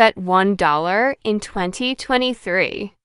at $1 in 2023.